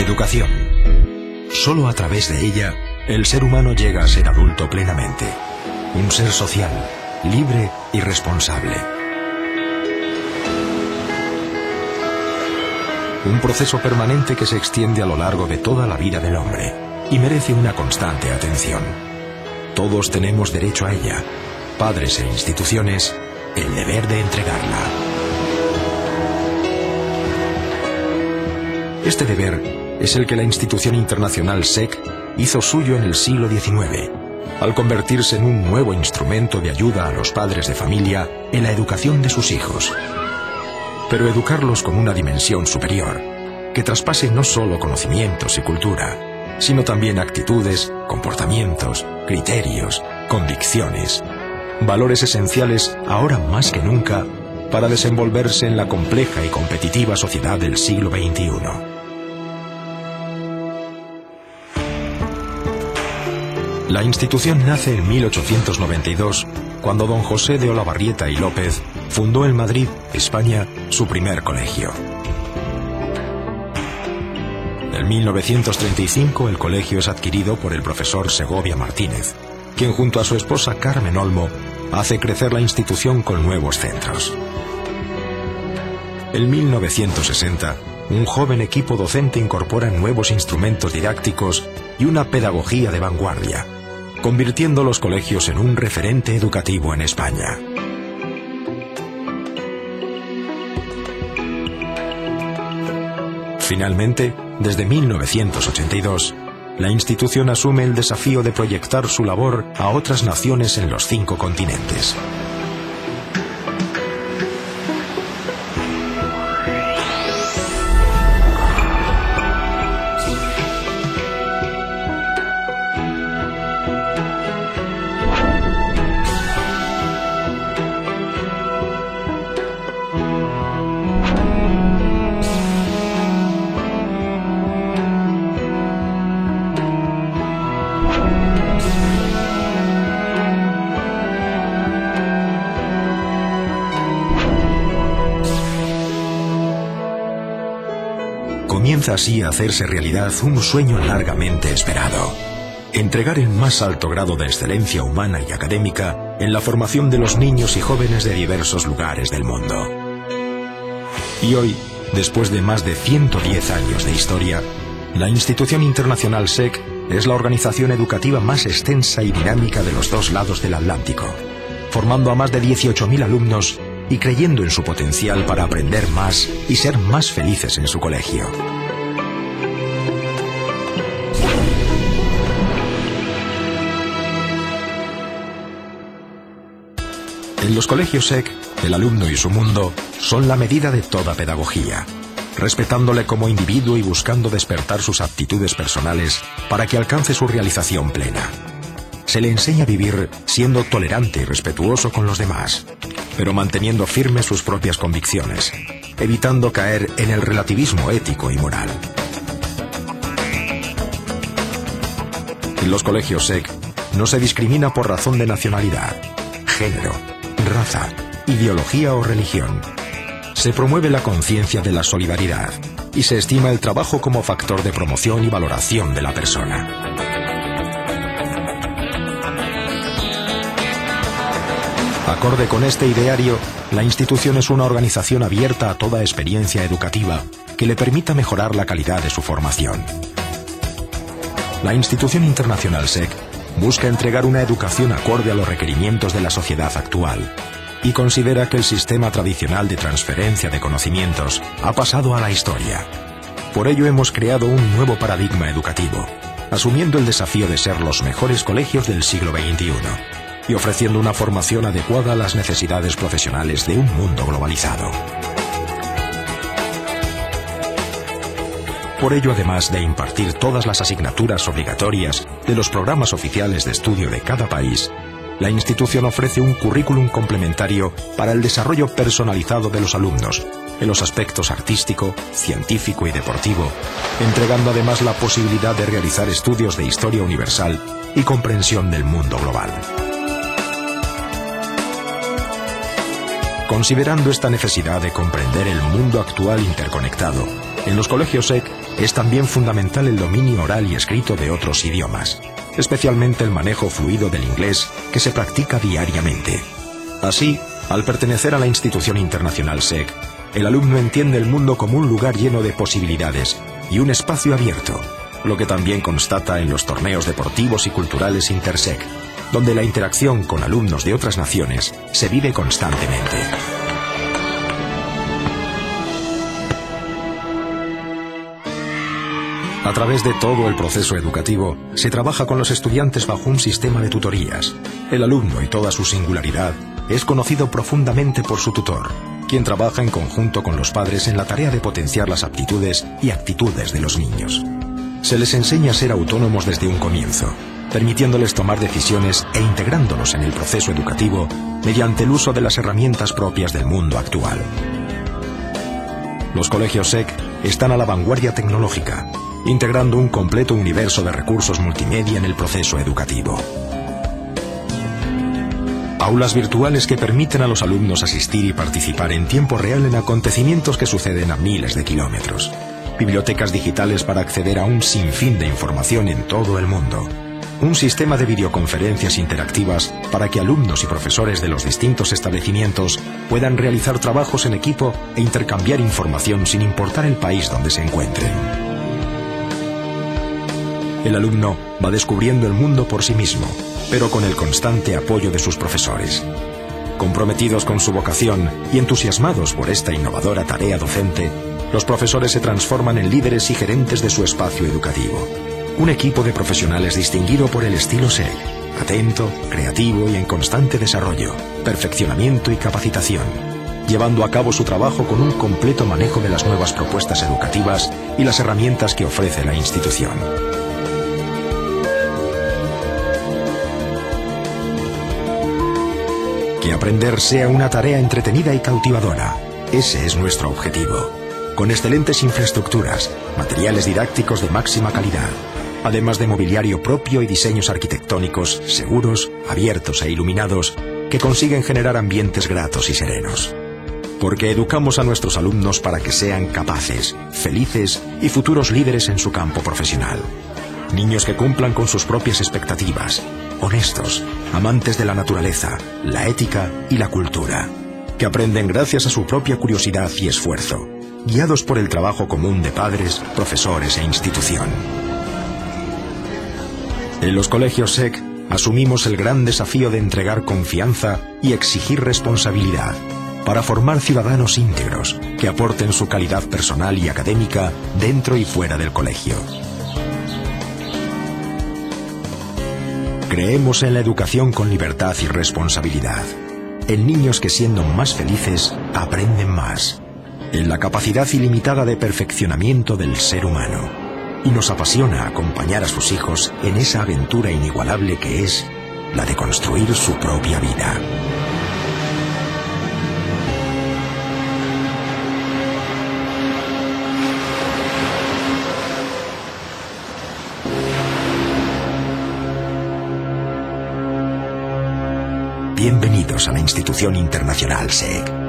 Educación. Solo a través de ella, el ser humano llega a ser adulto plenamente. Un ser social, libre y responsable. Un proceso permanente que se extiende a lo largo de toda la vida del hombre y merece una constante atención. Todos tenemos derecho a ella, padres e instituciones, el deber de entregarla. Este deber es el que la institución internacional SEC hizo suyo en el siglo XIX, al convertirse en un nuevo instrumento de ayuda a los padres de familia en la educación de sus hijos. Pero educarlos con una dimensión superior, que traspase no solo conocimientos y cultura, sino también actitudes, comportamientos, criterios, convicciones, valores esenciales ahora más que nunca para desenvolverse en la compleja y competitiva sociedad del siglo XXI. La institución nace en 1892, cuando don José de Olavarrieta y López fundó en Madrid, España, su primer colegio. En 1935 el colegio es adquirido por el profesor Segovia Martínez, quien junto a su esposa Carmen Olmo hace crecer la institución con nuevos centros. En 1960, un joven equipo docente incorpora nuevos instrumentos didácticos y una pedagogía de vanguardia, convirtiendo los colegios en un referente educativo en España. Finalmente, desde 1982, la institución asume el desafío de proyectar su labor a otras naciones en los cinco continentes. Comienza así a hacerse realidad un sueño largamente esperado. Entregar el más alto grado de excelencia humana y académica en la formación de los niños y jóvenes de diversos lugares del mundo. Y hoy, después de más de 110 años de historia, la institución internacional SEC es la organización educativa más extensa y dinámica de los dos lados del Atlántico, formando a más de 18.000 alumnos y creyendo en su potencial para aprender más y ser más felices en su colegio. En los colegios SEC, el alumno y su mundo son la medida de toda pedagogía, respetándole como individuo y buscando despertar sus aptitudes personales para que alcance su realización plena. Se le enseña a vivir siendo tolerante y respetuoso con los demás, pero manteniendo firmes sus propias convicciones, evitando caer en el relativismo ético y moral. En los colegios SEC no se discrimina por razón de nacionalidad, género, raza, ideología o religión. Se promueve la conciencia de la solidaridad y se estima el trabajo como factor de promoción y valoración de la persona. Acorde con este ideario, la institución es una organización abierta a toda experiencia educativa que le permita mejorar la calidad de su formación. La institución internacional SEC busca entregar una educación acorde a los requerimientos de la sociedad actual y considera que el sistema tradicional de transferencia de conocimientos ha pasado a la historia. Por ello hemos creado un nuevo paradigma educativo, asumiendo el desafío de ser los mejores colegios del siglo XXI y ofreciendo una formación adecuada a las necesidades profesionales de un mundo globalizado. Por ello, además de impartir todas las asignaturas obligatorias de los programas oficiales de estudio de cada país, la institución ofrece un currículum complementario para el desarrollo personalizado de los alumnos en los aspectos artístico, científico y deportivo, entregando además la posibilidad de realizar estudios de historia universal y comprensión del mundo global. Considerando esta necesidad de comprender el mundo actual interconectado, en los colegios SEC es también fundamental el dominio oral y escrito de otros idiomas, especialmente el manejo fluido del inglés que se practica diariamente. Así, al pertenecer a la institución internacional SEC, el alumno entiende el mundo como un lugar lleno de posibilidades y un espacio abierto, lo que también constata en los torneos deportivos y culturales Intersec, donde la interacción con alumnos de otras naciones se vive constantemente. A través de todo el proceso educativo, se trabaja con los estudiantes bajo un sistema de tutorías. El alumno y toda su singularidad es conocido profundamente por su tutor, quien trabaja en conjunto con los padres en la tarea de potenciar las aptitudes y actitudes de los niños. Se les enseña a ser autónomos desde un comienzo, permitiéndoles tomar decisiones e integrándolos en el proceso educativo mediante el uso de las herramientas propias del mundo actual. Los colegios SEC están a la vanguardia tecnológica, integrando un completo universo de recursos multimedia en el proceso educativo. Aulas virtuales que permiten a los alumnos asistir y participar en tiempo real en acontecimientos que suceden a miles de kilómetros. Bibliotecas digitales para acceder a un sinfín de información en todo el mundo. Un sistema de videoconferencias interactivas para que alumnos y profesores de los distintos establecimientos puedan realizar trabajos en equipo e intercambiar información sin importar el país donde se encuentren. El alumno va descubriendo el mundo por sí mismo, pero con el constante apoyo de sus profesores. Comprometidos con su vocación y entusiasmados por esta innovadora tarea docente, los profesores se transforman en líderes y gerentes de su espacio educativo. Un equipo de profesionales distinguido por el estilo SEG, atento, creativo y en constante desarrollo, perfeccionamiento y capacitación, llevando a cabo su trabajo con un completo manejo de las nuevas propuestas educativas y las herramientas que ofrece la institución. Que aprender sea una tarea entretenida y cautivadora. Ese es nuestro objetivo. Con excelentes infraestructuras, materiales didácticos de máxima calidad, además de mobiliario propio y diseños arquitectónicos seguros, abiertos e iluminados que consiguen generar ambientes gratos y serenos. Porque educamos a nuestros alumnos para que sean capaces, felices y futuros líderes en su campo profesional. Niños que cumplan con sus propias expectativas, honestos, amantes de la naturaleza, la ética y la cultura, que aprenden gracias a su propia curiosidad y esfuerzo, guiados por el trabajo común de padres, profesores e institución. En los colegios SEC asumimos el gran desafío de entregar confianza y exigir responsabilidad para formar ciudadanos íntegros que aporten su calidad personal y académica dentro y fuera del colegio. Creemos en la educación con libertad y responsabilidad, en niños que siendo más felices aprenden más, en la capacidad ilimitada de perfeccionamiento del ser humano. Y nos apasiona acompañar a sus hijos en esa aventura inigualable que es la de construir su propia vida. Bienvenidos a la institución internacional SEC.